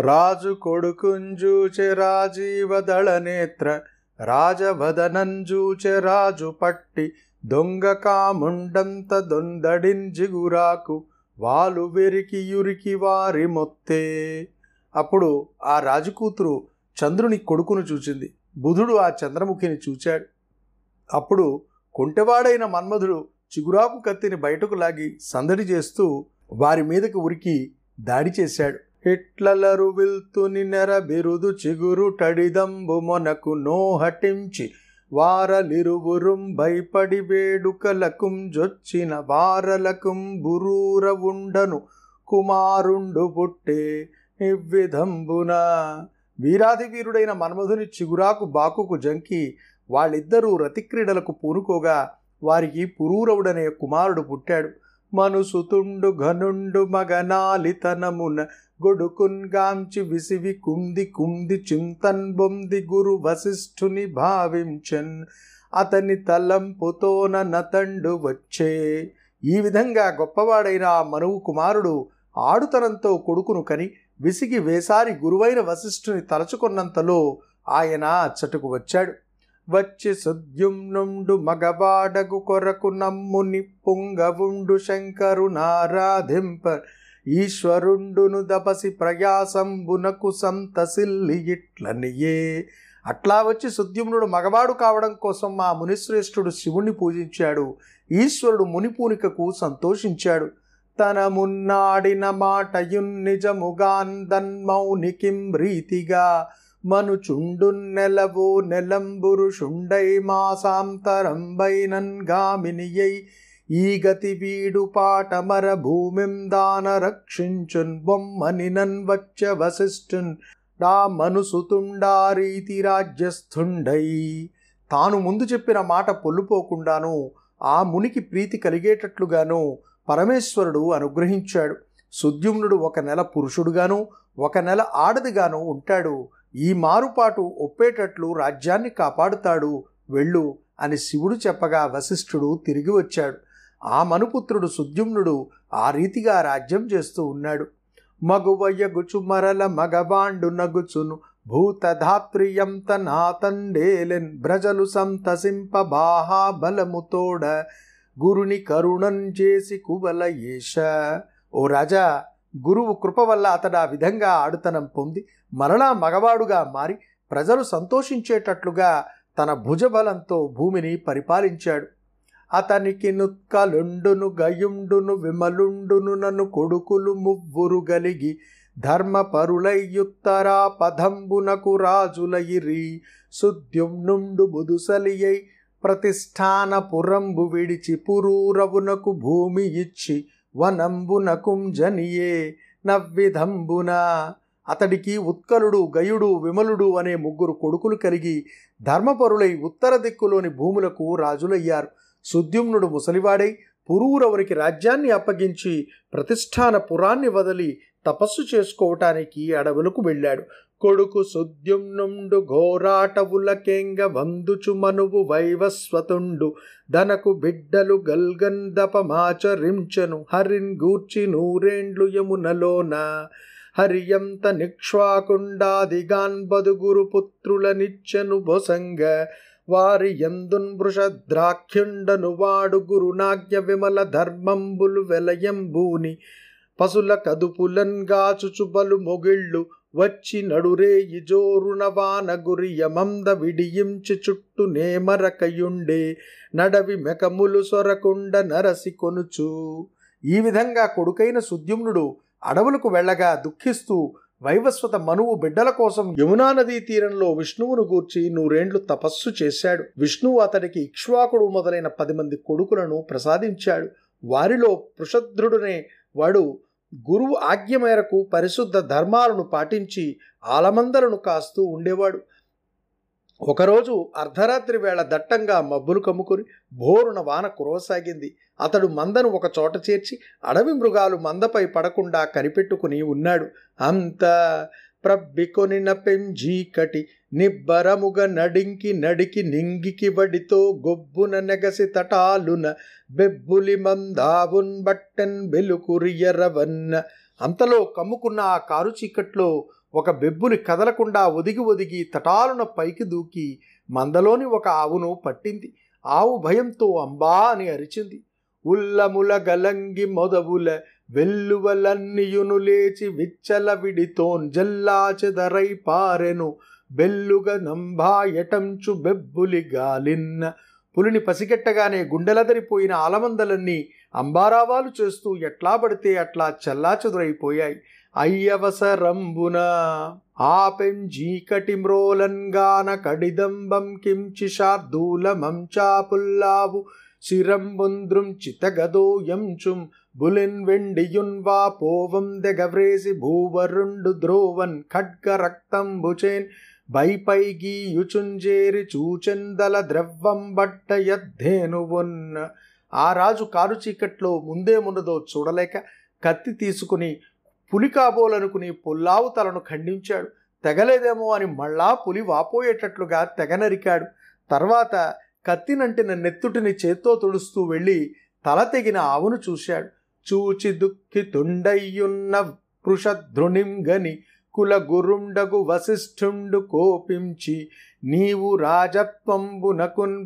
రాజు కొడుకుంజూచె రాజీవదళ నేత్ర రాజవదనంజూచె రాజు పట్టి దొంగ కాముండంత దొందడింజిగురాకు వాలు వెరికి యురికి వారి మొత్తే. అప్పుడు ఆ రాజుకూతురు చంద్రుని కొడుకును చూచింది. బుధుడు ఆ చంద్రముఖిని చూచాడు. అప్పుడు కొంటెవాడైన మన్మధుడు చిగురాకు కత్తిని బయటకు లాగి సందడి చేస్తూ వారి మీదకు ఉరికి దాడి చేశాడు. హిట్లలరు విల్తుని నెర బిరుదు చిగురు టడిదంబు మొనకు నోహటించి వారలిరువురుం భయపడి వేడుకలకుం జొచ్చిన వారలకుం బురూర ఉండను కుమారుండు పుట్టే ఇవ్విధంబున. వీరాధి వీరుడైన మన్మధుని చిగురాకు బాకుకు జంకి వాళ్ళిద్దరూ రతిక్రీడలకు పూనుకోగా వారికి పురూరవుడనే కుమారుడు పుట్టాడు. మనుసుతుండు ఘనుండు మగనాలితనమున గొడుకున్గాంచి విసివి కుంది కుంది చింతన్ బొంది గురు వశిష్ఠుని భావించన్. అతని తలంపుతోన నతండు వచ్చే. ఈ విధంగా గొప్పవాడైన ఆ మనువు కుమారుడు ఆడుతనంతో కొడుకును కని విసిగి వేసారి గురువైన వశిష్ఠుని తలచుకున్నంతలో ఆయన అచ్చటకు వచ్చాడు. వచ్చి సుద్యుమ్నుండు మగవాడగు కొరకు నమ్ముని పుంగవుండు శంకరునారాధింప ఈశ్వరుండును దపసి ప్రయాసంబునకు సంతసిల్లి ఇట్లనియే. అట్లా వచ్చి సుద్యుమ్నుడు మగవాడు కావడం కోసం మా మునిశ్రేష్ఠుడు శివుణ్ణి పూజించాడు. ఈశ్వరుడు మునిపూనికకు సంతోషించాడు. తన మున్నాడిన మాటయున్ నిజముగాందన్మౌనికిం రీతిగా మనుచుండు నెలవో నెలంబురు షుండై మాసాంతరంబైనన్ గామినియై. ఈ గతి వీడు పాటమర భూమిం దాన రక్షించున్ బొమ్మనినన్ వచ్చ వశిష్ఠున్. డా మనుసుతుండారీతి రాజ్యస్థుండై. తాను ముందు చెప్పిన మాట పొల్లుపోకుండాను ఆ మునికి ప్రీతి కలిగేటట్లుగాను పరమేశ్వరుడు అనుగ్రహించాడు. సుద్యుమ్నుడు ఒక నెల పురుషుడుగాను ఒక నెల ఆడదిగాను ఉంటాడు. ఈ మారుపాటు ఒప్పేటట్లు రాజ్యాన్ని కాపాడుతాడు వెళ్ళు అని శివుడు చెప్పగా వశిష్ఠుడు తిరిగి వచ్చాడు. ఆ మనుపుత్రుడు సుద్యుమ్నుడు ఆ రీతిగా రాజ్యం చేస్తూ ఉన్నాడు. మగువయ్యగుచు మరల మగవాండు నగుచును భూతధాత్రియంత నాతండేలెన్ బ్రజలు సంతసింప బాహా బలముతోడ గురుని కరుణం చేసి కువల ఏష. ఓ రాజా గురువు కృప వల్ల అతడు ఆ విధంగా ఆడుతనం పొంది మరలా మగవాడుగా మారి ప్రజలు సంతోషించేటట్లుగా తన భుజబలంతో భూమిని పరిపాలించాడు. అతనికి నుత్కలుండును గయుండును విమలుండును నన్ను కొడుకులు మువ్వురు గలిగి ధర్మపరులయ్యుత్తరా పదంబునకు రాజులయిరి సుద్యుమ్నుండు బుదుసలియై ప్రతిష్టాన పురంబు విడిచి పురూరవునకు భూమి ఇచ్చి వనంబున కుంజనియే నవ్విధంబున. అతడికి ఉత్కలుడు గయుడు విమలుడు అనే ముగ్గురు కొడుకులు కలిగి ధర్మపరులై ఉత్తర దిక్కులోని భూములకు రాజులయ్యారు. సుద్యుమ్నుడు ముసలివాడై పురూరవునికి రాజ్యాన్ని అప్పగించి ప్రతిష్టాన పురాన్ని వదిలి తపస్సు చేసుకోవటానికి అడవులకు వెళ్ళాడు. కొడుకు సుద్యుమ్నుండు ఘోరాటవులకేంగ వందుచు మనువు వైవస్వతుండు. ధనకు బిడ్డలు గల్గందపమాచరించెను హరిన్ గూర్చి నూరేండ్లు యమునలోన. హరియంత నిక్ష్వాకుండాదిగాన్ బదుగురు పుత్రులనిచ్చెను బొసంగ. వారి ఎందున్ వృషద్రాఖ్యుండను వాడు గురునాజ్ఞ విమల ధర్మంబులు వెలయంబూని. పశుల కదుపులన్ గాచుచు బలు మొగిళ్ళు. వచ్చి నడురే ఇజోరున గురి యమంద విడియించి చుట్టు నేమరకయుండే నడవి మెకములు సొరకుండ నరసి కొనుచు. ఈ విధంగా కొడుకైన సుద్యుమ్నుడు అడవులకు వెళ్ళగా దుఃఖిస్తూ వైవస్వత మనువు బిడ్డల కోసం యమునా నదీ తీరంలో విష్ణువును గూర్చి నూరేండ్లు తపస్సు చేశాడు. విష్ణువు అతడికి ఇక్ష్వాకుడు మొదలైన పది మంది కొడుకులను ప్రసాదించాడు. వారిలో పృషద్రుడునే వాడు గురువు ఆజ్ఞ మేరకు పరిశుద్ధ ధర్మాలను పాటించి ఆలమందలను కాస్తూ ఉండేవాడు. ఒకరోజు అర్ధరాత్రి వేళ దట్టంగా మబ్బులు కమ్ముకొని భోరున వాన కురవసాగింది. అతడు మందను ఒక చోట చేర్చి అడవి మృగాలు మందపై పడకుండా కనిపెట్టుకుని ఉన్నాడు. అంత ప్రబ్బికొనిన పెంజీకటి నిబ్బరముగ నడింకి నడికి నింగికి వడితో గొబ్బున నెగసి తటాలున బెబ్బులి మందావున్ బట్టెన్ బెలుకురియరవన్న అంతలో కమ్ముకున్న ఆ కారు చీకట్లో ఒక బెబ్బుని కదలకుండా ఒదిగి ఒదిగి తటాలున పైకి దూకి మందలోని ఒక ఆవును పట్టింది. ఆవు భయంతో అంబా అని అరిచింది. ఉల్లముల గలంగి మొదవుల వెల్లువలన్నియును లేచి విచ్చల విడితోన్ జల్లాచెదరై పారెను. బెల్లుగ నంభాయటంచు బెబ్బులి గాలిన్న. పులిని పసిగెట్టగానే గుండెలదరిపోయిన ఆలమందలన్నీ అంబారావాలు చేస్తూ ఎట్లా పడితే అట్లా చల్లాచెదురైపోయాయి అయ్యవసరంబున ఆపెంజీకటి మ్రోలంగాన కడిదంబం కించి శార్దూలమంచాపుల్లావు శిరంబుంద్రుం చితగదోయంచుం బులిన్ వెండియున్ వా పోవం దెగవ్రేసి భూవరుండు ద్రోవన్ ఖడ్గ రక్తంబుచేన్ బైపైగి యుచుంజేరి చూచెందల ద్రవ్వం బట్ట యద్ధేనువున్. ఆ రాజు కారు చీకట్లో ముందేమున్నదో చూడలేక కత్తి తీసుకుని పులి కాబోలనుకుని పుల్లావు తలను ఖండించాడు. తెగలేదేమో అని మళ్ళా పులి వాపోయేటట్లుగా తెగ నరికాడు తర్వాత కత్తినంటిన నెత్తుటిని చేత్తో తుడుస్తూ వెళ్ళి తల తెగిన ఆవును చూశాడు. చూచి దుఃఖితుండయ్యున్న వృషధ్రునింగని కులగురుండగు గని కుల గురుండగు వశిష్ఠుండు కోపించి నీవు రాజత్వంబునకున్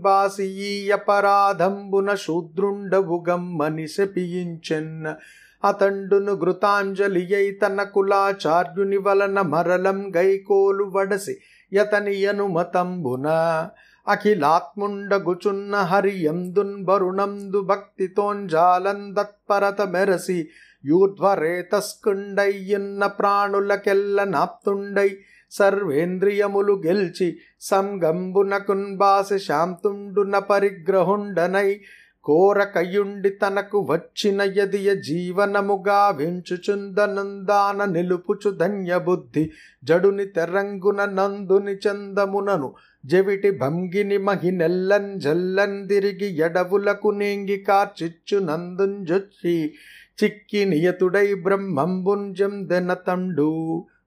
శూద్రుండవు గమ్మని శపించెన్న అతండును ఘృతాంజలి అయి తన కులాచార్యుని వలన మరలం గైకోలు వడసి యతని అనుమతంబున అఖిలాత్ముండగుచున్న హరియందున్ వరుణందు భక్తితోంజాలందత్పరత మెరసి యూర్ధ్వరేతస్కుండయ్యున్న ప్రాణులకెల్ల నాప్తుండై సర్వేంద్రియములు గెల్చి సంగంబునకున్బాసి శాంతుండున పరిగ్రహుండనై కోరకయుండి తనకు వచ్చిన యదియ జీవనముగా వెంచుచుందనందాన నిలుపుచు ధన్యబుద్ధి జడుని తెరంగున నందుని చందమునను జవిటి భంగిని మహినెల్లన్ జల్లన్ తిరిగి ఎడవులకు నేంగి కార్చిచ్చు నందుంజొచ్చి చిక్కి నియతుడై బ్రహ్మంబుంజం దెనతండు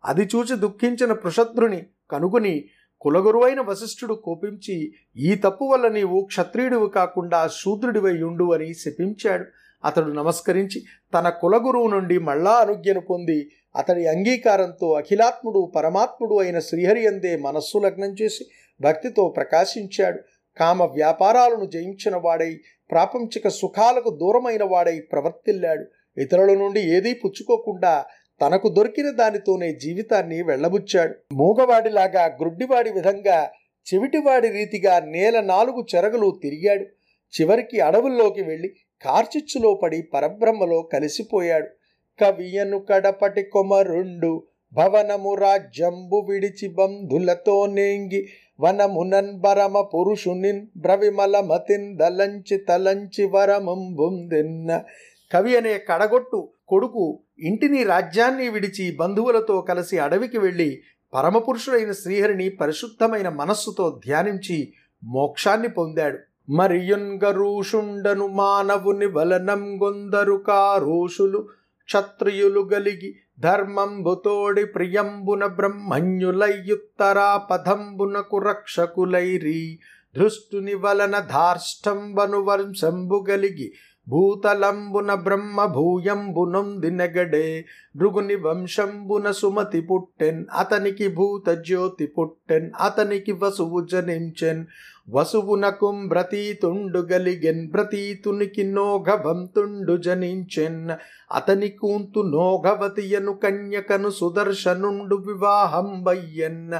అది చూచి దుఃఖించిన పృషద్రుని కనుగొని కులగురువైన వశిష్ఠుడు కోపించి ఈ తప్పు వల్ల నీవు క్షత్రియుడివి కాకుండా శూద్రుడివై ఉండు అని శపించాడు. అతడు నమస్కరించి తన కులగురువు నుండి మళ్ళా అనుజ్ఞను పొంది అతడి అంగీకారంతో అఖిలాత్ముడు పరమాత్ముడు అయిన శ్రీహరి అందే మనస్సు లగ్నం చేసి భక్తితో ప్రకాశించాడు. కామ వ్యాపారాలను జయించిన వాడై ప్రాపంచిక సుఖాలకు దూరమైన వాడై ప్రవర్తిల్లాడు. ఇతరుల నుండి ఏదీ పుచ్చుకోకుండా తనకు దొరికిన దానితోనే జీవితాన్ని వెళ్ళబుచ్చాడు మూగవాడిలాగా గ్రుడ్డివాడి విధంగా చెవిటివాడి రీతిగా నేల నాలుగు చెరగలు తిరిగాడు. చివరికి అడవుల్లోకి వెళ్ళి కార్చిచ్చులో పడి పరబ్రహ్మలో కలిసిపోయాడు. కవియను కడపటి కొమరుండు భవనము రాజ్యంబు విడిచి బంధులతో నేంగి వనమునన్ బరమ పురుషునిన్ బ్రవిమల మతిన్ దలంచి తలంచి వరమంబుందిన్న కవి అనే కడగొట్టు కొడుకు ఇంటిని రాజ్యాన్ని విడిచి బంధువులతో కలిసి అడవికి వెళ్ళి పరమపురుషుడైన శ్రీహరిని పరిశుద్ధమైన మనస్సుతో ధ్యానించి మోక్షాన్ని పొందాడు. మరియున్గరూషుండను మానవుని వలనం గొందరు కారోషులు క్షత్రియులు గలిగి ధర్మంబుతోడి ప్రియంబున బ్రహ్మణ్యులయ్యుత్తరాపథంబునకు రక్షకులైరి దృష్టుని వలన ధార్ష్టంబను వంశంబు గలిగి భూతలంబున బ్రహ్మ భూయంబునం దినగడే భృగుని వంశంబున సుమతి పుట్టెన్ అతనికి భూత జ్యోతి పుట్టెన్ అతనికి వసువు జనించెన్ వసువునకుం బ్రతీతుండు గలిగెన్ బ్రతీతునికి నోఘవంతుండు జనించెన్ అతని కూంతు నోఘవతియను కన్యకను సుదర్శనుండు వివాహం వయ్యన్.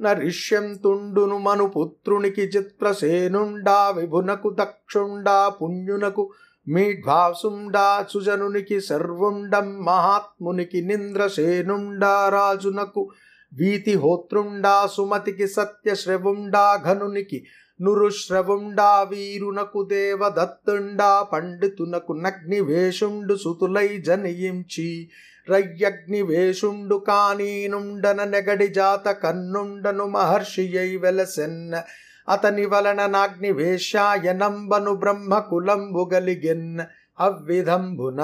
నరిష్యంతుండును మను పుత్రునికి చిత్రసేనుండా విభునకు దక్షుండా పుణ్యునకు మీఢ్వాసుండా సుజనునికి సర్వుండం మహాత్మునికి నింద్రసేనుండా రాజునకు వీతిహోత్రుండా సుమతికి సత్యశ్రవుండా ఘనునికి నురుశ్రవుండా వీరునకు దేవదత్తుండా పండితునకు నగ్నివేషుండు సుతులై జనియించి రయ్యగ్నివేషుండు కానీనుండన నెగడి జాత కన్నుండను మహర్షియై వెలసెన్న అతని వలన నాగ్నివేశాయనంబను బ్రహ్మకులంబు గలిగెన్ అవ్విధంబున.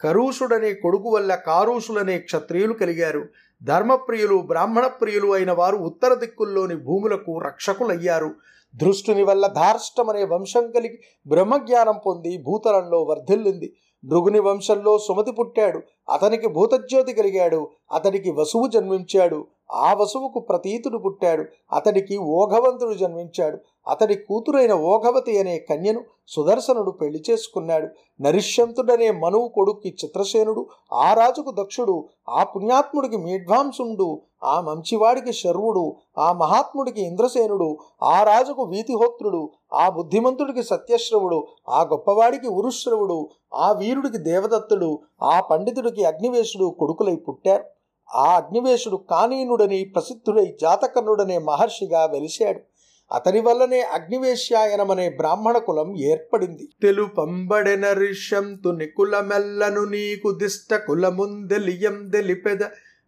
కరూషుడనే కొడుకు వల్ల కారూషులనే క్షత్రియులు కలిగారు. ధర్మప్రియులు బ్రాహ్మణ ప్రియులు అయిన వారు ఉత్తర దిక్కుల్లోని భూములకు రక్షకులయ్యారు. దృష్టుని వల్ల ధార్ష్టమనే వంశం కలిగి బ్రహ్మజ్ఞానం పొంది భూతలంలో వర్ధిల్లింది. భృగుని వంశంలో సుమతి పుట్టాడు. అతనికి భూతజ్యోతి కలిగాడు. అతనికి వసువు జన్మించాడు. ఆ వసువుకు ప్రతీతుడు పుట్టాడు. అతడికి ఓఘవంతుడు జన్మించాడు. అతడి కూతురైన ఓఘవతి అనే కన్యను సుదర్శనుడు పెళ్ళి చేసుకున్నాడు. నరిష్యంతుడనే మనువు కొడుక్కి చిత్రసేనుడు ఆ రాజుకు దక్షుడు ఆ పుణ్యాత్ముడికి మీడ్వాంసుడు ఆ మంచివాడికి శర్వుడు ఆ మహాత్ముడికి ఇంద్రసేనుడు ఆ రాజుకు వీతిహోత్రుడు ఆ బుద్ధిమంతుడికి సత్యశ్రవుడు ఆ గొప్పవాడికి ఉరుశ్రవుడు ఆ వీరుడికి దేవదత్తుడు ఆ పండితుడికి అగ్నివేశుడు కొడుకులై పుట్టారు. ఆ అగ్నివేశుడు కానీనుడని ప్రసిద్ధుడై జాతకర్ణుడనే మహర్షిగా వెలిశాడు. అతని వల్లనే అగ్నివేశ్యాయనమనే బ్రాహ్మణ కులం ఏర్పడింది. తెలుపంబడెన రిషంతు నికులమెల్లను నీకు దిష్ట కులముందెలియం దెలిపెద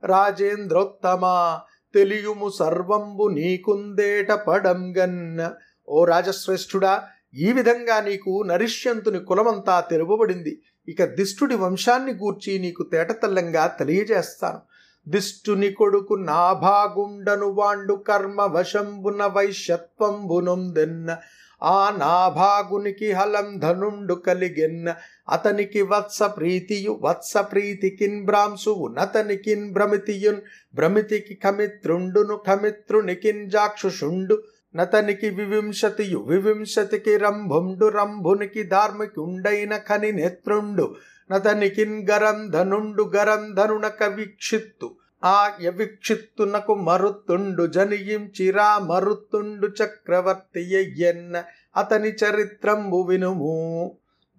రాజేంద్రోత్తమా తెలియుము సర్వంబు నీకుందేట పడంగన్న ఓ రాజశ్రేష్ఠుడా ఈ విధంగా నీకు నరిష్యంతుని కులమంతా తెలుపబడింది ఇక దిష్టుడి వంశాన్ని గూర్చి నీకు తేటతల్లంగా తెలియజేస్తాను. దిష్టుని కొడుకు నాభాగుండను వాండు కర్మ వశంబున వైశ్యత్వంబునొందెన్న. ఆ నాభాగునికి హలం ధనుండు కలిగెన్న. అతనికి వత్స ప్రీతియు వత్స ప్రీతికిన్ భ్రాంసువు నతనికిన్ భ్రమితియున్. భ్రమితికి ఖమిత్రుండును ఖమిత్రునికిన్ జాక్షుషుండు. నతనికి వివింశతియు వివింశతికి రంభుండు రంభునికి ధార్మికుండైన ఖని నేత్రుండు నతనికిన్ గరంధనుండు గరంధనునక వీక్షిత్తు ఆ యవిక్షిత్తునకు మరుతుండు జనియించిరా మరుతుండు చక్రవర్తి ఎయ్యన్న అతని చరిత్రంబు వినుము.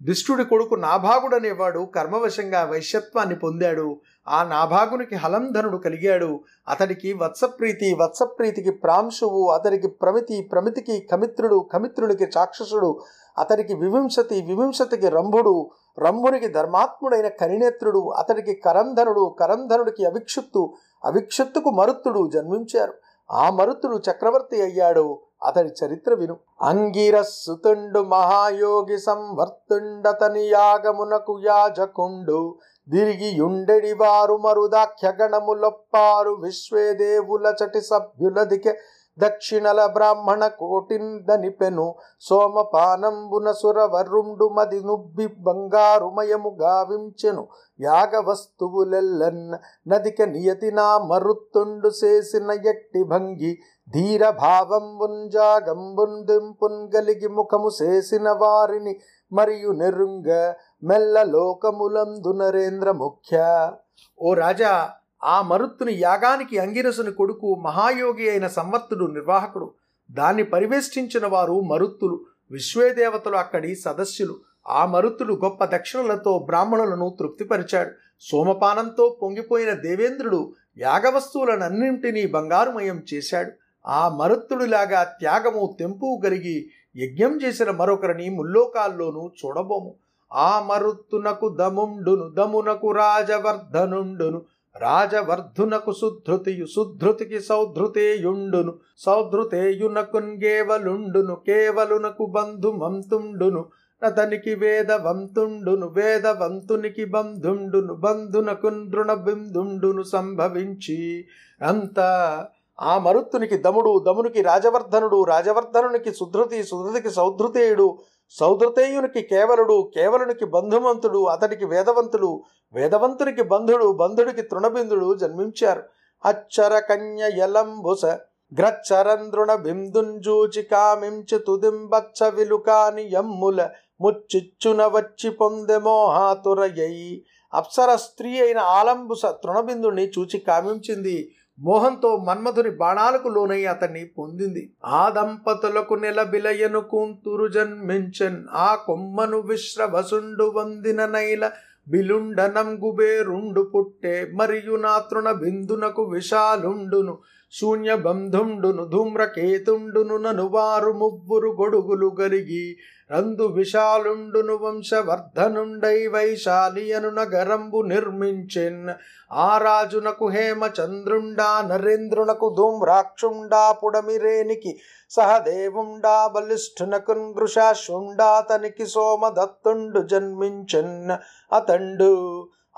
దుష్టుడి కొడుకు నాభాగుడనేవాడు కర్మవశంగా వైశ్యత్వాన్ని పొందాడు. ఆ నాభాగునికి హలంధనుడు కలిగాడు. అతడికి వత్సప్రీతి వత్సప్రీతికి ప్రాంశువు అతడికి ప్రమితి ప్రమితికి కమిత్రుడు కమిత్రునికి చాక్షసుడు అతడికి వివింశతి వివింశతికి రంభుడు రంభునికి ధర్మాత్ముడైన కరినేత్రుడు అతడికి కరంధనుడు కరంధనుడికి అవిక్షుత్తు అవిక్షుత్తుకు మరుత్తుడు జన్మించారు. ఆ మరుత్తుడు చక్రవర్తి అయ్యాడు. అతడి చరిత్ర విను. అంగిరస్సుతుండు మహాయోగి సంవర్తుండతని యాగమునకు యాజకుండు. దిరిగియుండెడి వారు మరుదాఖ్యగణములొప్పారు. విశ్వేదేవుల చటి సభ్యులదికె దక్షిణల బ్రాహ్మణ కోటిందనిపెను సోమపానంబున సురవరుండు మది నుబ్బి బంగారుమయము గావించెను యాగ వస్తువులెల్లన్న నదిక నియతినా మరుత్తుండు చేసిన ఎట్టి భంగి ధీర భావంబున్ జాగంబున్ దింపున్ గలిగి ముఖము చేసిన వారిని మరియు నెరుంగ మెల్ల లోకములందు నరేంద్ర ముఖ్య. ఓ రాజా ఆ మరుత్తుని యాగానికి అంగిరసుని కొడుకు మహాయోగి అయిన సంవర్తుడు నిర్వాహకుడు. దాన్ని పరివేష్టించిన వారు మరుత్తులు విశ్వేదేవతలు అక్కడి సదస్సులు. ఆ మరుత్తుడు గొప్ప దక్షిణలతో బ్రాహ్మణులను తృప్తిపరిచాడు. సోమపానంతో పొంగిపోయిన దేవేంద్రుడు యాగవస్తువులనన్నింటినీ బంగారుమయం చేశాడు. ఆ మరుత్తుడిలాగా త్యాగము తెంపు కలిగి యజ్ఞం చేసిన మరొకరిని ముల్లోకాల్లోనూ చూడబోము. ఆ మరుత్తునకు దముండును దమునకు రాజవర్ధనుండును. రాజవర్ధునకు సుధృతియు సుధృతికి సౌధృతేయుండును. సౌధృతేయునకున్గేవలుండును కేవలునకు బంధుమంతుండును. అతనికి వేదవంతుండును వేదవంతునికి బంధుండును బంధునకు నృణబిందుండును సంభవించి. అంతా ఆ మరుత్తునికి దముడు దమునికి రాజవర్ధనుడు రాజవర్ధనునికి సుధృతి సుధృతికి సౌధృతేయుడు సౌద్రతేయునికి కేవలుడు కేవలునికి బంధుమంతుడు అతడికి వేదవంతుడు వేదవంతునికి బంధుడు బంధుడికి తృణబిందుడు జన్మించారు. అచ్చర కన్య యలంబుస గ్రచ్చరంద్రుణ బిందుంజూచి కామించి తుదింబచ్చ విలుకాని యమ్ముల ముచ్చిచ్చున వచ్చి పొందెమోహాతురయ్యి అప్సర స్త్రీ అయిన ఆలంబుస తృణబిందుని చూచి కామించింది. మోహంతో మన్మధుని బాణాలకు లోనై అతన్ని పొందింది. ఆ దంపతులకు నెలబిలయను కూంతురు జన్మించెన్. ఆ కొమ్మను విశ్రవసుండు వందిన నైల బిలుండనం గుబేరుండు పుట్టే. మరియు నాతృణ బిందునకు విశాలుండును. శూన్య బంధుండును ధూమ్రకేతుండును నను వారు మువ్వురు గొడుగులు గలిగి రందు విశాలుండును వంశవర్ధనుండై వైశాలి అను నగరంబు నిర్మించెన్. ఆ రాజునకు హేమచంద్రుండా నరేంద్రునకు ధూమ్రాక్షుండా పుడమిరేనికి సహదేవుండా బలిష్ఠునకున్ గృషాశుండా తనికి సోమదత్తుండు జన్మించెన్. అతండు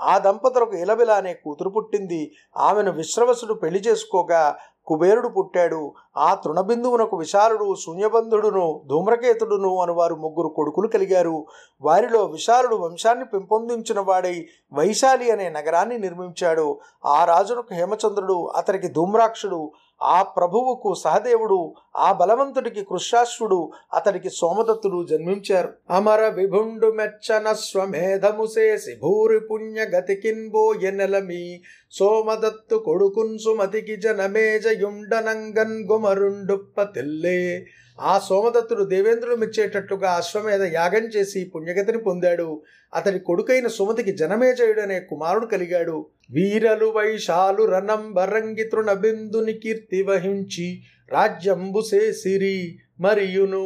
ఆ దంపతులకు ఇలబిల అనే కూతురు పుట్టింది. ఆమెను విశ్రవసుడు పెళ్ళి చేసుకోగా కుబేరుడు పుట్టాడు. ఆ తృణబిందువునకు విశాలుడు శూన్యబంధుడును ధూమ్రకేతుడును అని వారు ముగ్గురు కొడుకులు కలిగారు. వారిలో విశాలుడు వంశాన్ని పెంపొందించిన వాడై వైశాలి అనే నగరాన్ని నిర్మించాడు. ఆ రాజునకు హేమచంద్రుడు అతనికి ధూమ్రాక్షుడు ఆ ప్రభువుకు సహదేవుడు ఆ బలవంతుడికి కృషాశ్వుడు అతడికి సోమదత్తుడు జన్మించారు. అమర విభుండు మెచ్చన స్వమేధము చేసి భూరి పుణ్య గతికిన్బో ఎనలమి సోమదత్తు కొడుకున్ సుమతికి జనమేజయుండనంగన్ గుమరుండుప్ప తెల్లే ఆ సోమదత్తుడు దేవేంద్రుడు మెచ్చేటట్లుగా అశ్వమేధ యాగం చేసి పుణ్యగతిని పొందాడు. అతడి కొడుకైన సుమతికి జనమేజయుడనే కుమారుడు కలిగాడు. వీరలు వైశాలు రణంబరంగి తృణబిందుని కీర్తి వహించి రాజ్యంబు సేసిరి మరియును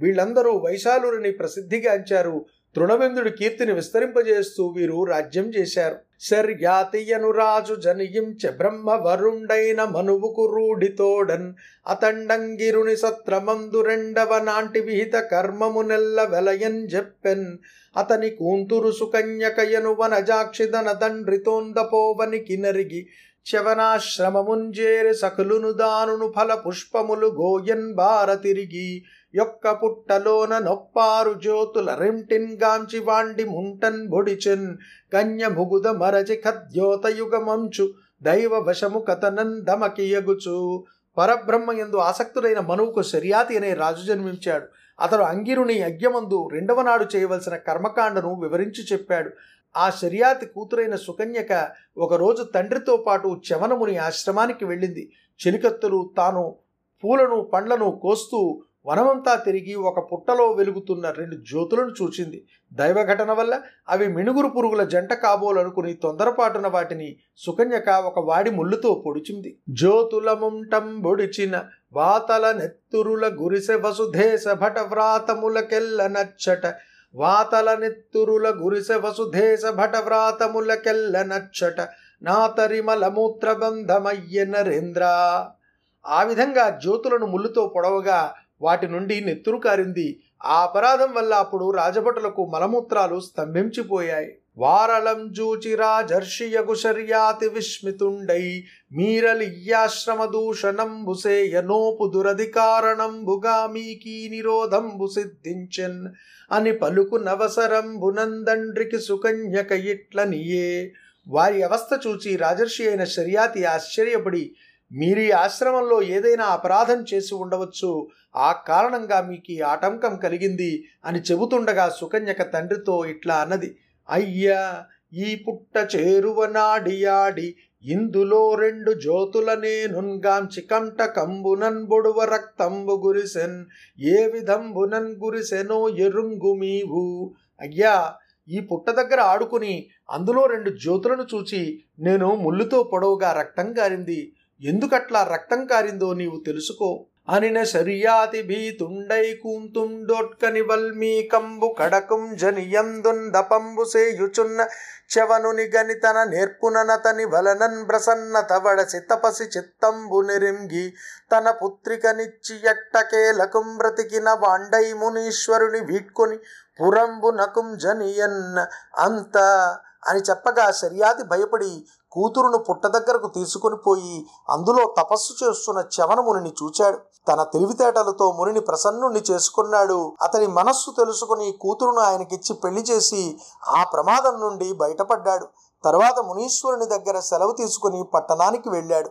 వీళ్ళందరూ వైశాలుని ప్రసిద్ధిగాంచారు. తృణబిందుడి కీర్తిని విస్తరింపజేస్తూ వీరు రాజ్యం చేశారు. శర్యాతియను రాజు జనియించ బ్రహ్మ వరుండైన మనువుకు రూఢితోడన్ అతండంగిరుని సత్రమందు రెండవ నాంటి విహిత కర్మము నెల్ల వెలయన్ చెప్పెన్ అతని కూంతురు సుకన్యకయను వనజాక్షిదన తండ్రితోందపోవని కినరిగి శవనాశ్రమముంజేరి సకులును దానును ఫల పుష్పములు గోయన్ బార తిరిగి యొక్క పుట్టలోన నొప్పారు జ్యోతుల రెంటిన్ గాంచి వాండి ముంటన్ బొడిచెన్. కన్య ముగుద మరచి ఖద్యోతయుగమంచు దైవ వశము కథనన్ దమకియగుచు. పరబ్రహ్మ ఎందు ఆసక్తుడైన మనువుకు శర్యాతి అనే రాజు జన్మించాడు. అతడు అంగిరుని యజ్ఞమందు రెండవ నాడు చేయవలసిన కర్మకాండను వివరించి చెప్పాడు. ఆ శర్యాతి కూతురైన సుకన్యక ఒకరోజు తండ్రితో పాటు చవనముని ఆశ్రమానికి వెళ్ళింది. చెలికత్తులు తాను పూలను పండ్లను కోస్తూ వనమంతా తిరిగి ఒక పుట్టలో వెలుగుతున్న రెండు జ్యోతులను చూచింది. దైవ ఘటన వల్ల అవి మినుగురు పురుగుల జంట కాబోలనుకుని తొందరపాటున వాటిని సుకన్యక ఒక వాడి ముళ్ళుతో పొడిచింది. జ్యోతుల ముంటం బొడిచిన వాతల నెత్తురుల గురిసె వసుధేశ భట వ్రాతములకెల్ల నచ్చట. వాతల నెత్తురుల గురిసె వసుధేశ భట వ్రాతములకెల్ల నచ్చట. నాతరిమలమూత్రబంధమయ్య నరేంద్ర. ఆ విధంగా జ్యోతులను ముళ్ళుతో పొడవగా వాటి నుండి నెత్తురు కారింది. ఆ అపరాధం వల్ల అప్పుడు రాజభటులకు మలమూత్రాలు స్తంభించిపోయాయి. వారలం జూచి రాజర్షియగు శర్యాతి విస్మితుండై మీరలియ్యాశ్రమ దూషణంబుసేయనోపు దురధికారణంబుగా మీకీ నిరోధంబు సిద్ధించెన్ అని పలుకు నవసరంబునందండ్రికి సుకన్యక ఇట్లనియే వారి అవస్థ చూచి రాజర్షి అయిన శర్యాతి ఆశ్చర్యపడి మీరీ ఆశ్రమంలో ఏదైనా అపరాధం చేసి ఉండవచ్చు. ఆ కారణంగా మీకు ఈ ఆటంకం కలిగింది అని చెబుతుండగా సుకన్యక తండ్రితో ఇట్లా అన్నది. అయ్యా ఈ పుట్ట చేరువ నాడియాడి ఇందులో రెండు జ్యోతుల నున్గాం చికంట కంబునన్ బొడువ రక్తంబు గురిసెన్ ఏ విధంబునన్ గురిసెనో ఎరుంగు మీవు. అయ్యా ఈ పుట్ట దగ్గర ఆడుకుని అందులో రెండు జ్యోతులను చూచి నేను ముళ్ళుతో పొడవుగా రక్తం కారింది ఎందుకట్లా రక్తం కారిందో నీవు తెలుసుకో. అనిన శరియాతి భీతుండై కూంతుండోట్కని వల్మీకంబు కడకుం జనియందుందపంబు సేయుచున్న చెవనుని గనితన నేర్పుననతని వలనన్ ప్రసన్న తవడసి తపసి చిత్తంబు నిరింగి తన పుత్రికనిచ్చి ఎట్టకేలకుం బ్రతికిన వాండై మునీశ్వరుని వీడ్కొని పురంబు నకుం జనియన్ అంత అని చెప్పగా శర్యాది భయపడి కూతురును పుట్ట దగ్గరకు తీసుకుని పోయి అందులో తపస్సు చేస్తున్న చవనమునిని చూచాడు. తన తెలివితేటలతో మునిని ప్రసన్నుణ్ణి చేసుకున్నాడు. అతని మనస్సు తెలుసుకుని కూతురును ఆయనకిచ్చి పెళ్ళి చేసి ఆ ప్రమాదం నుండి బయటపడ్డాడు. తర్వాత మునీశ్వరుని దగ్గర సెలవు తీసుకుని పట్టణానికి వెళ్ళాడు.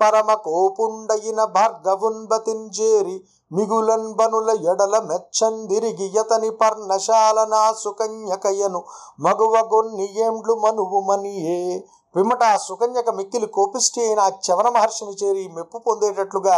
పరమ కోపుండయిన భార్గవున్బతింజేరి మిగులన్ బనుల ఎడల మెచ్చందిరిగి యతని పర్ణశాల నా సుకన్యకయను మగువగొన్ని ఏండ్లు మనువు మనియే. పిమ్మట ఆ సుకన్యక మిక్కిలి కోపిష్టి అయిన ఆ చవన మహర్షిని చేరి మెప్పు పొందేటట్లుగా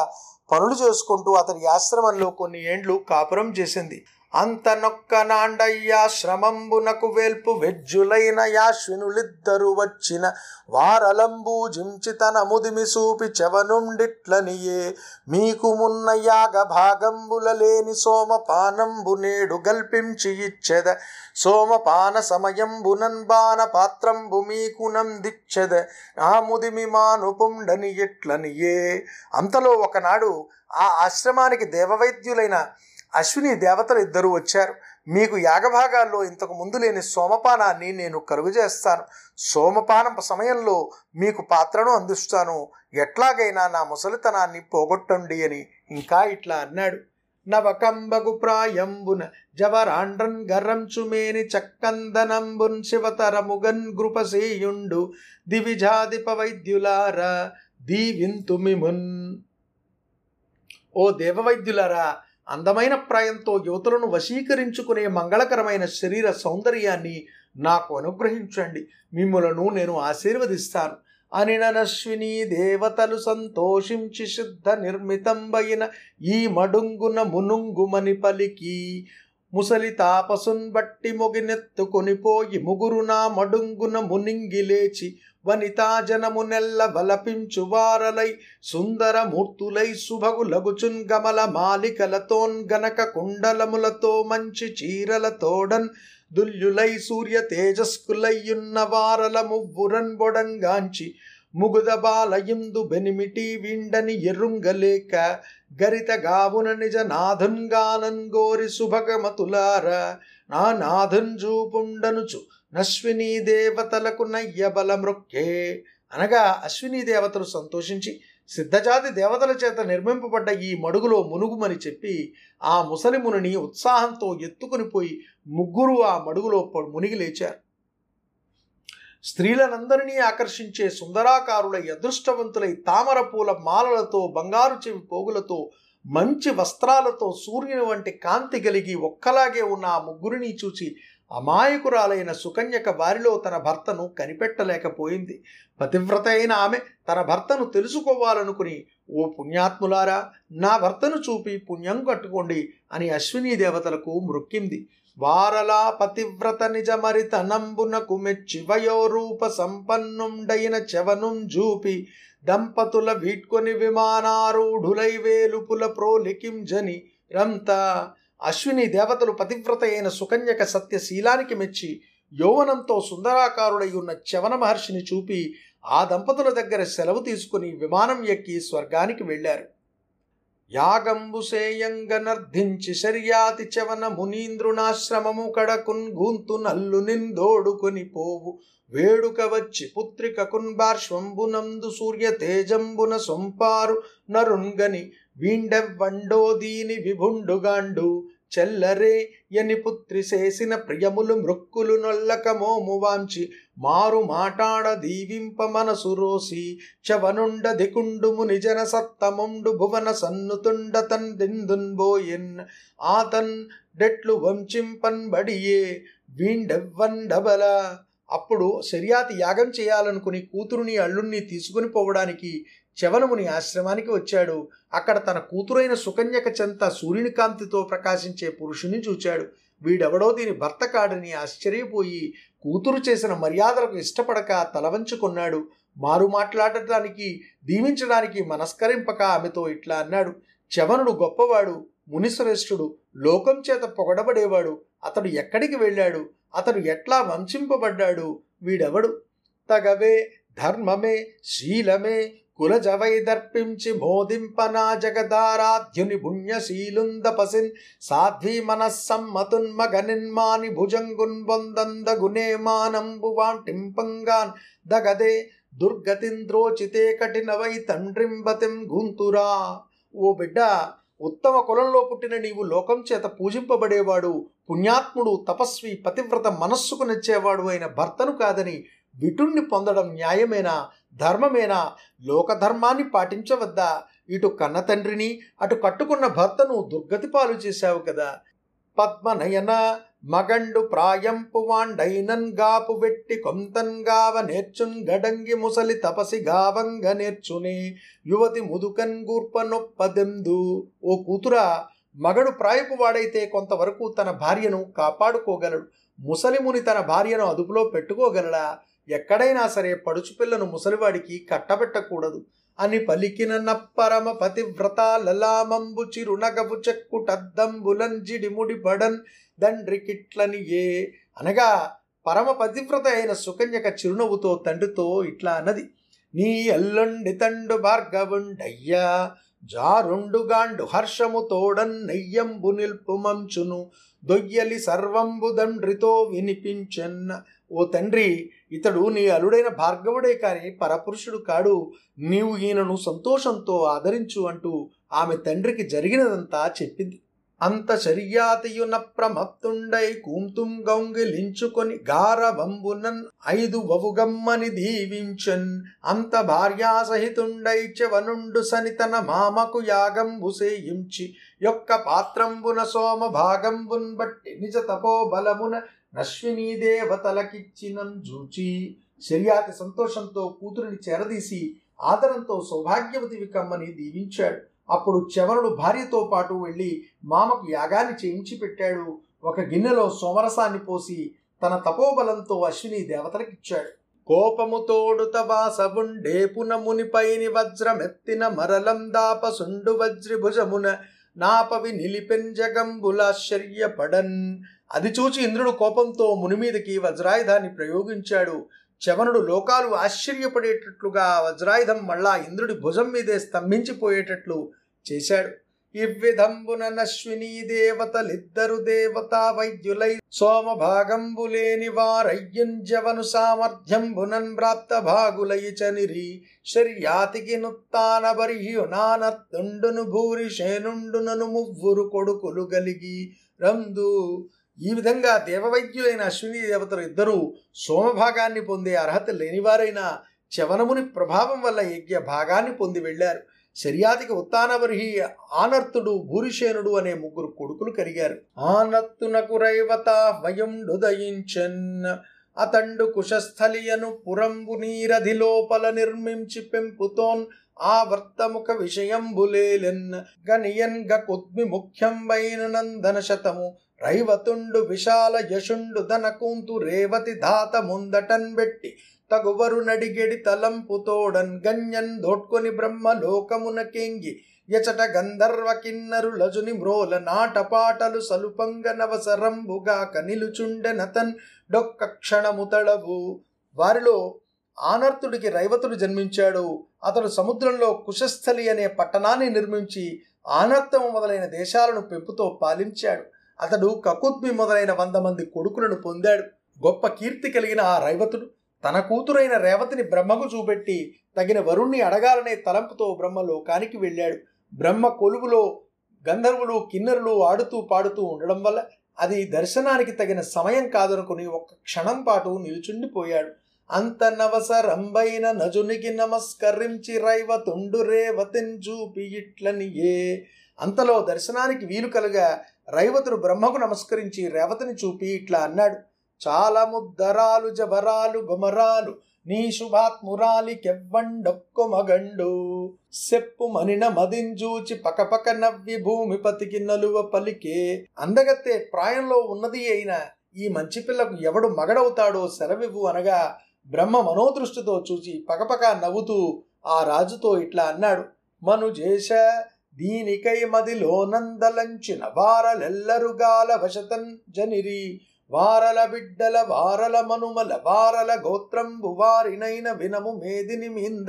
పనులు చేసుకుంటూ అతని ఆశ్రమంలో కొన్ని ఏండ్లు కాపురం చేసింది. అంత నొక్క నాండయ్యాశ్రమంబునకు వేల్పు వెజ్జులైన యాశ్వినులిద్దరు వచ్చిన వారలంబూజించి తన ముదిమి సూపి చెవనుండిట్లనియే. మీకు మున్న యాగ భాగంబుల లేని సోమపానంబు నేడు గల్పించి ఇచ్చెద. సోమపాన సమయంబునన్ బాణ పాత్రంబు మీకు నందిచ్చెద. ఆ ముదిమి మానుపుండని ఇట్లనియే ఎట్లనియే అంతలో ఒకనాడు ఆ ఆశ్రమానికి దేవవైద్యులైన అశ్విని దేవతలు ఇద్దరు వచ్చారు. మీకు యాగభాగాల్లో ఇంతకు ముందు లేని సోమపానాన్ని నేను కరుగు చేస్తాను సోమపానం సమయంలో మీకు పాత్రను అందిస్తాను. ఎట్లాగైనా నా ముసలితనాన్ని పోగొట్టండి అని ఇంకా ఇట్లా అన్నాడు. నవకంబగు ప్రాయంబున జవరాండ్రన్ గర్రంచుమేని చక్కందనంబున్ శివతరముగన్ గృపసేయుండు దివిజాదిప వైద్యులారా దీవింతుమిమున్. ఓ దేవవైద్యులారా అందమైన ప్రాయంతో యువతులను వశీకరించుకునే మంగళకరమైన శరీర సౌందర్యాన్ని నాకు అనుగ్రహించండి. మిమ్ములను నేను ఆశీర్వదిస్తాను. అనినశ్విని దేవతలు సంతోషించి శుద్ధ నిర్మితంబైన ఈ మడుంగున మునుంగుమని పలికి ముసలి తాపసున్ బట్టి మొగినెత్తుకొనిపోయి ముగురు నా మడుంగున మునింగి లేచి వనితా జనము నెల్ల వలపించు వారలై సుందర మూర్తులై శుభగు లగుచున్ గమల మాలికలతోన్ గనక కుండలములతో మంచి చీరలతోడన్ దుల్యులై సూర్య తేజస్కులయ్యున్న వారల మువ్వురన్ బొడంగాంచి ముగుద బాలయిందు బెనిమిటి విండని ఎరుంగలేక గరిత గావున నిజ నాథున్గానన్ గోరి శుభగమతులార నా నాథున్ చూపుండనుచు నశ్విని దేవతలకు నయ్య బలమృక్కే అనగా అశ్విని దేవతలు సంతోషించి సిద్ధజాతి దేవతల చేత నిర్మింపబడ్డ ఈ మడుగులో మునుగుమని చెప్పి ఆ ముసలి మునిని ఉత్సాహంతో ఎత్తుకుని పోయి ముగ్గురు ఆ మడుగులో మునిగి లేచారు. స్త్రీలనందరినీ ఆకర్షించే సుందరాకారుల అదృష్టవంతులై తామర పూల మాలలతో బంగారు చెవి పోగులతో మంచి వస్త్రాలతో సూర్యుని వంటి కాంతి కలిగి ఒక్కలాగే ఉన్న ఆ ముగ్గురిని చూచి అమాయకురాలైన సుకన్యక వారిలో తన భర్తను కనిపెట్టలేకపోయింది. పతివ్రత అయిన ఆమె తన భర్తను తెలుసుకోవాలనుకుని ఓ పుణ్యాత్ములారా నా భర్తను చూపి పుణ్యం కట్టుకోండి అని అశ్వినీ దేవతలకు మృక్కింది. వారలా పతివ్రత నిజమరిత నంబునకు మెచ్చి వయోరూప సంపన్నుండైన చెవనుం జూపి దంపతుల వీట్కొని విమానారూఢులై వేలుపుల ప్రోలికింజని రంతా అశ్విని దేవతలు పతివ్రత అయిన సుకన్యక సత్యశీలానికి మెచ్చి యౌవనంతో సుందరాకారుడై ఉన్న చవన మహర్షిని చూపి ఆ దంపతుల దగ్గర సెలవు తీసుకుని విమానం ఎక్కి స్వర్గానికి వెళ్ళారు. యాగంబు నర్ధించి శర్యాతి చవన మునీంద్రునాశ్రమము కడకున్ గూంతు నల్లు నిందోడుకొని పోవు. వేడుక వచ్చి పుత్రికకున్ బార్శ్వంబునందు సూర్య తేజంబున సొంపారు. నరుంగని వీండెవ్వండో దీని విభుండుగాండు చెల్లరే ఎని పుత్రి చేసిన ప్రియములు మృక్కులు నొల్లక మోము వాంచి. మారు మాటాడ దీవింప మనసు రోసి. చవనుండ దికుండుము నిజన సత్తముండు భువన సన్నుతుండ తన్ దిందున్బోయెన్ ఆతన్ డెట్లు వంచింపన్ బడియే వీండెవ్వండబల అప్పుడు శర్యాతి యాగం చేయాలనుకుని కూతురుని అల్లుణ్ణి తీసుకుని పోవడానికి చవనముని ఆశ్రమానికి వచ్చాడు. అక్కడ తన కూతురైన సుకన్యక చెంత సూర్యుని కాంతితో ప్రకాశించే పురుషుని చూచాడు. వీడెవడో దీని భర్త కాడని ఆశ్చర్యపోయి కూతురు చేసిన మర్యాదలకు ఇష్టపడక తలవంచుకున్నాడు మారు మాట్లాడటానికి దీవించడానికి మనస్కరింపక ఆమెతో ఇట్లా అన్నాడు. చవనుడు గొప్పవాడు మునిశ్రేష్ఠుడు లోకం చేత పొగడబడేవాడు అతడు ఎక్కడికి వెళ్ళాడు? అతడు ఎట్లా వంచింపబడ్డాడు? వీడెవడు? తగవే ధర్మమే శీలమే కులజవై దర్పించి బోధింపనా జగదారాధ్యుని పుణ్యశీలుందపసిన్ సాధ్వీ మనస్సమ్మతున్మగనిన్మాని భుజంగున్ బొందంద మానంబు వాంటింపంగాన్ దగదే దుర్గతింద్రోచితే కఠినవై తండ్రింబతిం గుంతురా ఓ బిడ్డ ఉత్తమ కులంలో పుట్టిన నీవు లోకం చేత పూజింపబడేవాడు పుణ్యాత్ముడు తపస్వి పతివ్రత మనస్సుకు నచ్చేవాడు అయిన భర్తను కాదని విటుణ్ణి పొందడం న్యాయమేనా? ధర్మమేనా? లోకధర్మాన్ని పాటించవద్దా? ఇటు కన్న తండ్రిని అటు కట్టుకున్న భర్తను దుర్గతి పాలు చేశావు కదా. పద్మనయన మగండు ప్రాయంపు వాండైనన్ గాపు వెట్టి కొంతన్ గావ నేర్చున్ గడంగి ముసలి తపసి గావంగ నేర్చునే యువతి ముదుకన్ గూర్ప నొప్పదెందు. ఓ కూతురా మగడు ప్రాయపు వాడైతే కొంతవరకు తన భార్యను కాపాడుకోగలడు. ముసలిముని తన భార్యను అదుపులో పెట్టుకోగలడా? ఎక్కడైనా సరే పడుచు పిల్లను ముసలివాడికి కట్టబెట్టకూడదు. అని పలికిన నప్పరమ పతివ్రత లలామంబు చిరునగపు చెక్కుటద్దంబులంజిడి బడన్ దండ్రికిట్లని ఏ అనగా పరమ పతివ్రత అయిన సుకన్యక చిరునవ్వుతో తండ్రితో ఇట్లా అన్నది. నీ అల్లుండి తండు భార్గవుండయ్యా జారుండుగాండు హర్షము తోడన్ నెయ్యంబు నిల్పు మంచును దొయ్యలి సర్వంబు దండ్రితో వినిపించెన్న ఓ తండ్రి ఇతడు నీ అలుడైన భార్గవుడే కాని పరపురుషుడు కాడు. నీవు ఈయనను సంతోషంతో ఆదరించు అంటూ ఆమె తండ్రికి జరిగినదంతా చెప్పింది. అంత శర్యాతియున ప్రమత్తుండై కూంతుం గౌంగిలించుకొని గారవంబునన్ ఐదు వవుగమ్మని దీవించన్. అంత భార్యాసహితుండై చెవనుండు సనితన మామకు యాగంబు సేయించి. యొక్క పాత్రంబున సోమ భాగంబున్ బట్టి నిజ తపో బలమున నశ్వినీ దేవతలకిచ్చినం జూచి శర్యాతి సంతోషంతో కూతురిని చేరదీసి ఆదరంతో సౌభాగ్యవతివి కమ్మని దీవించాడు. అప్పుడు చవరుడు భార్యతో పాటు వెళ్ళి మామకు యాగాన్ని చేయించి పెట్టాడు. ఒక గిన్నెలో సోమరసాన్ని పోసి తన తపోబలంతో అశ్విని దేవతలకిచ్చాడు. కోపము తోడుత పునమునిపైని వజ్రమెత్తిన మరలం దాప వజ్రిభుజమున వజ్రి భుజమున నాపవి నిలిపెంజగంబులాశ్చర్యపడన్ అది చూచి ఇంద్రుడు కోపంతో మునిమీదకి వజ్రాయుధాన్ని ప్రయోగించాడు. చవనుడు లోకాలు ఆశ్చర్యపడేటట్లుగా వజ్రాయుధం మళ్ళా ఇంద్రుడి భుజం మీదే స్తంభించిపోయేటట్లు చేశాడు. ఇవ్విధంబున నశ్వినీ దేవతలిద్దరు దేవతా వైద్యులై సోమ భాగంబులేని వారయ్యుంజవను సామర్థ్యంబునన్ ప్రాప్త భాగులై చనిరి. శర్యాతికి నుత్తాన బర్హ్యునానత్తుండును భూరి శేనుండునను మువ్వురు కొడుకులు గలిగి రందు ఈ విధంగా దేవవైద్యులైన అశ్విని దేవతలు ఇద్దరూ సోమభాగాన్ని పొందే అర్హత లేనివారైన చవనముని ప్రభావం వల్ల యజ్ఞ భాగాన్ని పొంది వెళ్ళారు. శర్యాతికి ఉత్తానవర్హి ఆనర్తుడు భూరిషేనుడు అనే ముగ్గురు కొడుకులు కరిగారు. ఆనర్తునకు రైవత వయుండు అతండు కుశస్థలియను పురంబు నీరధి లోపల నిర్మించి పెంపుతోన్ ఆ వర్తముఖ విషయంబులేలెన్. గనియన్ గకుద్మి ముఖ్యం వైన నందన శతము. రైవతుండు విశాల యశుండు దనకుంతు రేవతి ధాత ముందటన్ బెట్టి తగువరు నడిగెడి తలంపు తోడన్ గణ్యన్ దోట్కొని బ్రహ్మ లోకమునకెంగి ఎచట గంధర్వ కిన్నరు లజుని మ్రోల నాటపాటలు సలుపంగ నవసరంబుగా కనిలుచుండెనతన్ డొక్క క్షణముతళవు వారిలో ఆనర్తుడికి రైవతుడు జన్మించాడు. అతడు సముద్రంలో కుశస్థలి అనే పట్టణాన్ని నిర్మించి ఆనర్తము మొదలైన దేశాలను పెంపుతో పాలించాడు. అతడు కకుత్మి మొదలైన వంద మంది కొడుకులను పొందాడు. గొప్ప కీర్తి కలిగిన ఆ రైవతుడు తన కూతురైన రేవతిని బ్రహ్మకు చూపెట్టి తగిన వరుణ్ణి అడగాలనే తలంపుతో బ్రహ్మ లోకానికి వెళ్ళాడు. బ్రహ్మ కొలువులో గంధర్వులు కిన్నరులు ఆడుతూ పాడుతూ ఉండడం వల్ల అది దర్శనానికి తగిన సమయం కాదనుకుని ఒక్క క్షణం పాటు నిలుచుండిపోయాడు. అంత నవసరంబైన నజునికి నమస్కరించి రైవతుండు రేవతిని చూపి ఇట్లనియే అంతలో దర్శనానికి వీలు కలగా రైవతుడు బ్రహ్మకు నమస్కరించి రేవతిని చూపి ఇట్లా అన్నాడు. చాలా ముద్దరాలు జబరాలు గుమరాలు నీ శుభాత్మురాలి కెవ్వండొక్కు మగండు. సెప్పు మనిన మదింజూచి పకపక నవ్వి భూమిపతికి నలువ పలికే. అందగత్తే ప్రాయంలో ఉన్నది అయిన ఈ మంచి పిల్లకు ఎవడు మగడవుతాడో సెలవివ్వు అనగా బ్రహ్మ మనోదృష్టితో చూచి పకపక నవ్వుతూ ఆ రాజుతో ఇట్లా అన్నాడు. మనుజేశ దీనికై మదిలో నందలంచిన వారలెల్లరుగాల వశతన్ జనిరి. వారల బిడ్డల వారల మనుమల వారల గోత్రంబు వారినైన వినము మేదిని మింద.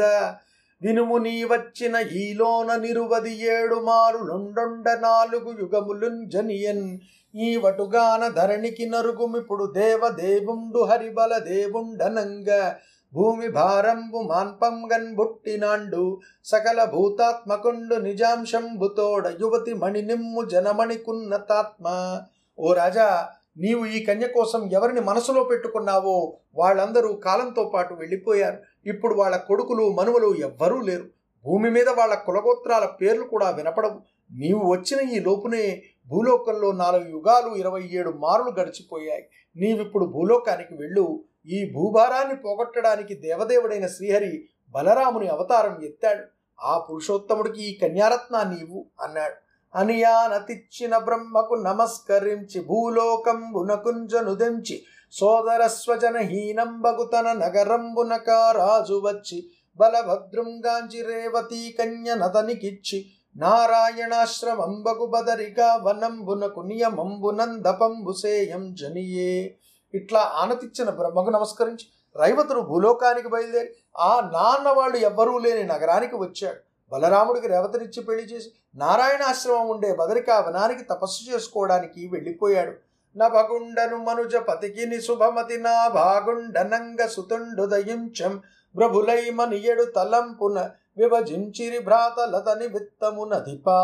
వినుము నీ వచ్చిన ఈలోన నిరువది ఏడు మారులుండొండ నాలుగు యుగములున్ జనియన్. ఈ వటుగాన ధరణికి నరుగుమిప్పుడు దేవదేవుండు హరిబల దేవుండనంగ. భూమి భారంబు మాన్పంగన్ బుట్టినాండు సకల భూతాత్మకుండు నిజాంశంబుతోడ యువతి మణి నిమ్ము జనమణికున్నతాత్మ. ఓ రాజా నీవు ఈ కన్య కోసం ఎవరిని మనసులో పెట్టుకున్నావో వాళ్ళందరూ కాలంతో పాటు వెళ్ళిపోయారు. ఇప్పుడు వాళ్ళ కొడుకులు మనువలు ఎవ్వరూ లేరు. భూమి మీద వాళ్ళ కులగోత్రాల పేర్లు కూడా వినపడవు. నీవు వచ్చిన ఈ లోపునే భూలోకంలో నాలుగు యుగాలు ఇరవై ఏడు మారులు గడిచిపోయాయి. నీవిప్పుడు భూలోకానికి వెళ్ళు. ఈ భూభారాన్ని పోగొట్టడానికి దేవదేవుడైన శ్రీహరి బలరాముని అవతారం ఎత్తాడు. ఆ పురుషోత్తముడికి ఈ కన్యారత్నాన్ని ఇవ్వు అన్నాడు. అనియానతిచ్చిన బ్రహ్మకు నమస్కరించి భూలోకంబునకుంజనుదెంచి సోదరస్వజనహీనంబగు తన నగరంబునక రాజు వచ్చి బలభద్రుంగాంచి రేవతీ కన్య నతనికిచ్చి నారాయణాశ్రమంబగు బదరిగా వనంబునకు నియమంబునందపంబుసేయం జనియే. ఇట్లా ఆనతిచ్చిన బ్రహ్మకు నమస్కరించి రైవతుడు భూలోకానికి బయలుదేరి ఆ నాన్న వాళ్ళు ఎవ్వరూ లేని నగరానికి వచ్చాడు. బలరాముడికి రేవతనిచ్చి పెళ్ళి చేసి నారాయణాశ్రమం ఉండే బదరికా వనానికి తపస్సు చేసుకోవడానికి వెళ్ళిపోయాడు. నభగుండను మనుజ పతికిని శుభమతి నా భాగుండనంగ సుతుండు దయించం ప్రభులై మనియడు తలంపున విభజించిరి భ్రాతలతని విత్తమునధిపా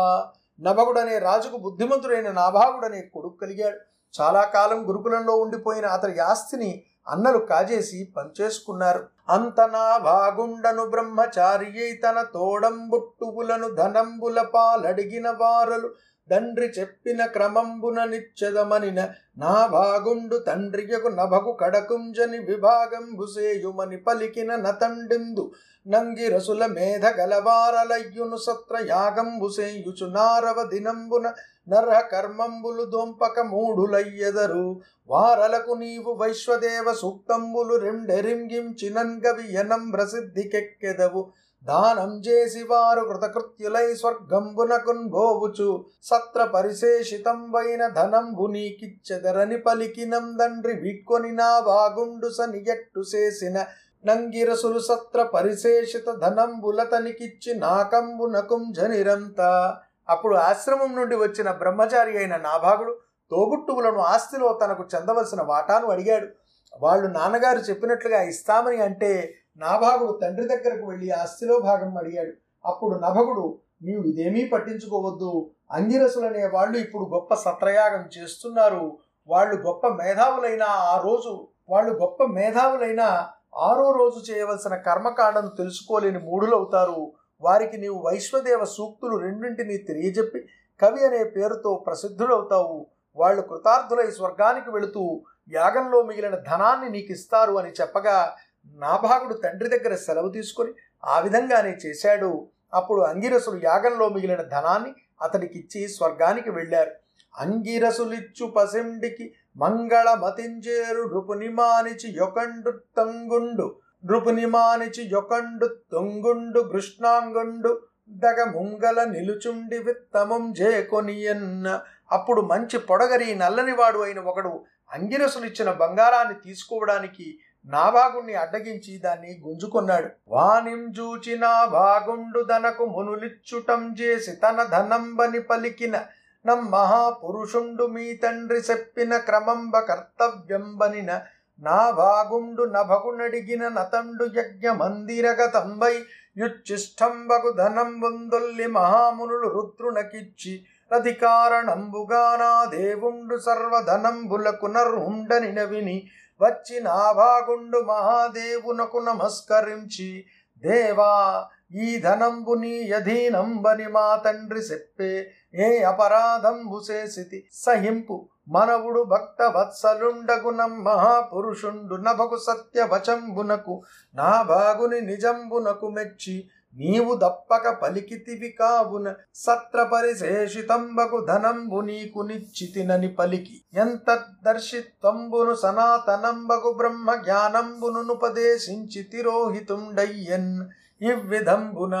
నభగుడనే రాజుకు బుద్ధిమంతుడైన నాభాగుడనే కొడుకు కలిగాడు. చాలా కాలం గురుకులంలో ఉండిపోయిన అతడి ఆస్తిని అన్నలు కాజేసి పంచేసుకున్నారు. అంత నా భాగుండను బ్రహ్మచారి తన తోడంబుట్టువులను ధనంబుల పాలడిగిన వారలు తండ్రి చెప్పిన క్రమంబున నిచ్చదమనిన నా భాగుండు తండ్రియకు నభకు కడకుంజని విభాగం భుసేయుమని పలికిన నతండిందు నంగి రసుల మేధ గలవారలయ్యును సత్ర యాగంబుసేయుచు నారవ దినంబున నర కర్మంబులు దొంపక మూడులయ్యెదరు వారలకు నీవు వైశ్వదేవ సూక్తంబులు రెండెరింగించినన్గవి ఎనం ప్రసిద్ధికెక్కెదవు. దానం చేసి వారు కృతకృత్యులై స్వర్గంబునకున్ భోవుచు సత్ర పరిశేషితంబైన ధనంబు నీకిచ్చెదరని పలికినందండ్రి వీడ్కొని నా బాగుండు సనియట్టు చేసిన. నంగిరసులు సత్ర పరిశేషిత ధనంబులతనికిచ్చి నాకంబునకుంజనిరంతా. అప్పుడు ఆశ్రమం నుండి వచ్చిన బ్రహ్మచారి అయిన నాభాగుడు తోబుట్టువులను ఆస్తిలో తనకు చెందవలసిన వాటాను అడిగాడు. వాళ్ళు నాన్నగారు చెప్పినట్లుగా ఇస్తామని అంటే నాభాగుడు తండ్రి దగ్గరకు వెళ్ళి ఆస్తిలో భాగం అడిగాడు. అప్పుడు నభగుడు నీవు ఇదేమీ పట్టించుకోవద్దు. అంగిరసులనే వాళ్ళు ఇప్పుడు గొప్ప సత్రయాగం చేస్తున్నారు. వాళ్ళు గొప్ప మేధావులైన ఆ రోజు వాళ్ళు గొప్ప మేధావులైన ఆరో రోజు చేయవలసిన కర్మకాండను తెలుసుకోలేని మూఢులవుతారు. వారికి నీవు వైశ్వదేవ సూక్తులు రెండింటినీ తెలియజెప్పి కవి అనే పేరుతో ప్రసిద్ధులవుతావు వాళ్ళు కృతార్థులై స్వర్గానికి వెళుతూ యాగంలో మిగిలిన ధనాన్ని నీకు ఇస్తారు అని చెప్పగా నాభాగుడు తండ్రి దగ్గర సెలవు తీసుకొని ఆ విధంగానే చేశాడు. అప్పుడు అంగిరసులు యాగంలో మిగిలిన ధనాన్ని అతనికిచ్చి స్వర్గానికి వెళ్ళారు. అంగిరసులిచ్చు పసిండికి మంగళ మతింజేరు నృపుని యొకండు తంగుండు నృపునిమానిచి యొకండు తొంగుండు కృష్ణాంగుండు దగ ముంగల నిలుచుండి విత్తమం జేకొనియన్న. అప్పుడు మంచి పొడగరి నల్లనివాడు అయిన ఒకడు అంగిరసునిచ్చిన బంగారాన్ని తీసుకోవడానికి నాభాగుణ్ణి అడ్డగించి దాన్ని గుంజుకున్నాడు. వాణిం జూచి నా భాగుండు దనకు మునులిచ్చుటం చేసి తన ధనంబని పలికిన నం మహాపురుషుండు మీ తండ్రి చెప్పిన క్రమంబ కర్తవ్యంబనిన నా భాగుండు నభగునడిగిన నతండు యజ్ఞ మందిరగతంబై యుచ్చిష్టంబగు ధనం వందొల్లి మహామునులు రుద్రునకిచ్చి అధికారణంబుగా నా దేవుండు సర్వధనంబులకు నర్హుండని నవిని వచ్చి నా భాగుండు మహాదేవునకు నమస్కరించి దేవా ఈ ధనంబు నీ యధీనంబని మా తండ్రి చెప్పే ఏ అపరాధంబు చేసితి. సహింపు మనవుడు భక్త వత్సలుండగునం మహాపురుషుండు నభకు సత్య వచంబునకు నా భాగుని నిజంబునకు మెచ్చి నీవు దప్పక పలికితివి కావున సత్ర పరిశేషితంబకు ధనంబు నీకు నిచ్చితినని పలికి. ఎంత దర్శిత్వంబును సనాతనంబకు బ్రహ్మ జ్ఞానంబును ఉపదేశించి తిరోహితుండయ్యన్. ఇవ్విధంబున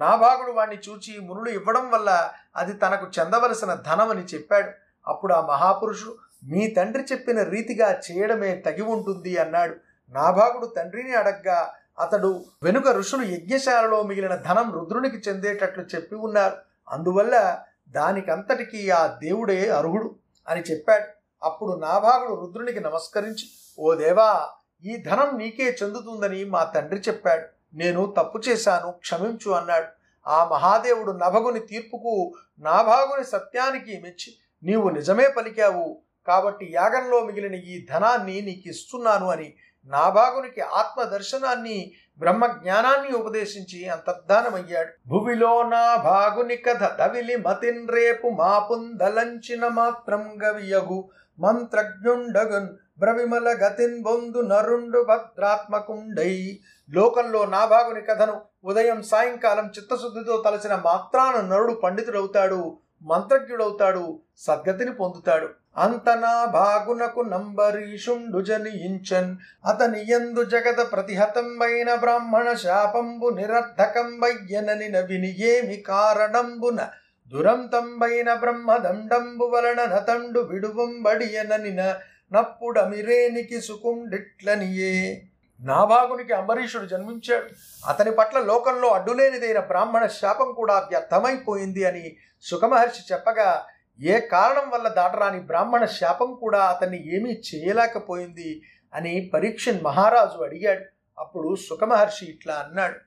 నాభాగుడు వాణ్ణి చూచి మునులు ఇవ్వడం వల్ల అది తనకు చెందవలసిన ధనమని చెప్పాడు. అప్పుడు ఆ మహాపురుషుడు మీ తండ్రి చెప్పిన రీతిగా చేయడమే తగి ఉంటుంది అన్నాడు. నాభాగుడు తండ్రిని అడగ్గా అతడు వెనుక ఋషులు యజ్ఞశాలలో మిగిలిన ధనం రుద్రునికి చెందేటట్లు చెప్పి ఉన్నారు. అందువల్ల దానికంతటికీ ఆ దేవుడే అర్హుడు అని చెప్పాడు. అప్పుడు నాభాగుడు రుద్రునికి నమస్కరించి ఓ దేవా ఈ ధనం నీకే చెందుతుందని మా తండ్రి చెప్పాడు. నేను తప్పు చేశాను క్షమించు అన్నాడు. ఆ మహాదేవుడు నభగుని తీర్పుకు నాభాగుని సత్యానికి మెచ్చి నీవు నిజమే పలికావు. కాబట్టి యాగంలో మిగిలిన ఈ ధనాన్ని నీకు ఇస్తున్నాను అని నాభాగునికి ఆత్మ దర్శనాన్ని బ్రహ్మ జ్ఞానాన్ని ఉపదేశించి అంతర్ధానమయ్యాడు. భువిలో నా భాగుని కథ దవిలి మతిన్ రేపు మాపుందలంచిన మాత్రం గవియగు. మంత్రజ్ఞుండగున్ బ్రవిమల గతిన్ బొందు నరుండు భద్రాత్మకుండై. లోకంలో నాభాగుని కథను ఉదయం సాయంకాలం చిత్తశుద్ధితో తలచిన మాత్రాన నరుడు పండితుడవుతాడు మంత్రజ్ఞుడవుతాడు సద్గతిని పొందుతాడు. అంతనా భాగునకు నంబరీషుండు జనియించన్ అతని ఎందు జగత ప్రతిహతంబైన బ్రాహ్మణ శాపంబు నిరర్ధకంబయ్యనని నవిని ఏమి కారణంబున దురంతంబైన బ్రహ్మదండంబు వలన నతండు విడువంబడియననిన నప్పుడమిరేనికి సుకుండిట్లనియే. నాభాగునికి అంబరీషుడు జన్మించాడు. అతని పట్ల లోకంలో అడ్డులేనిదైన బ్రాహ్మణ శాపం కూడా వ్యర్థమైపోయింది అని సుఖమహర్షి చెప్పగా ఏ కారణం వల్ల దాటరాని బ్రాహ్మణ శాపం కూడా అతన్ని ఏమీ చేయలేకపోయింది అని పరీక్షన్ మహారాజు అడిగాడు. అప్పుడు సుఖమహర్షి ఇట్లా అన్నాడు.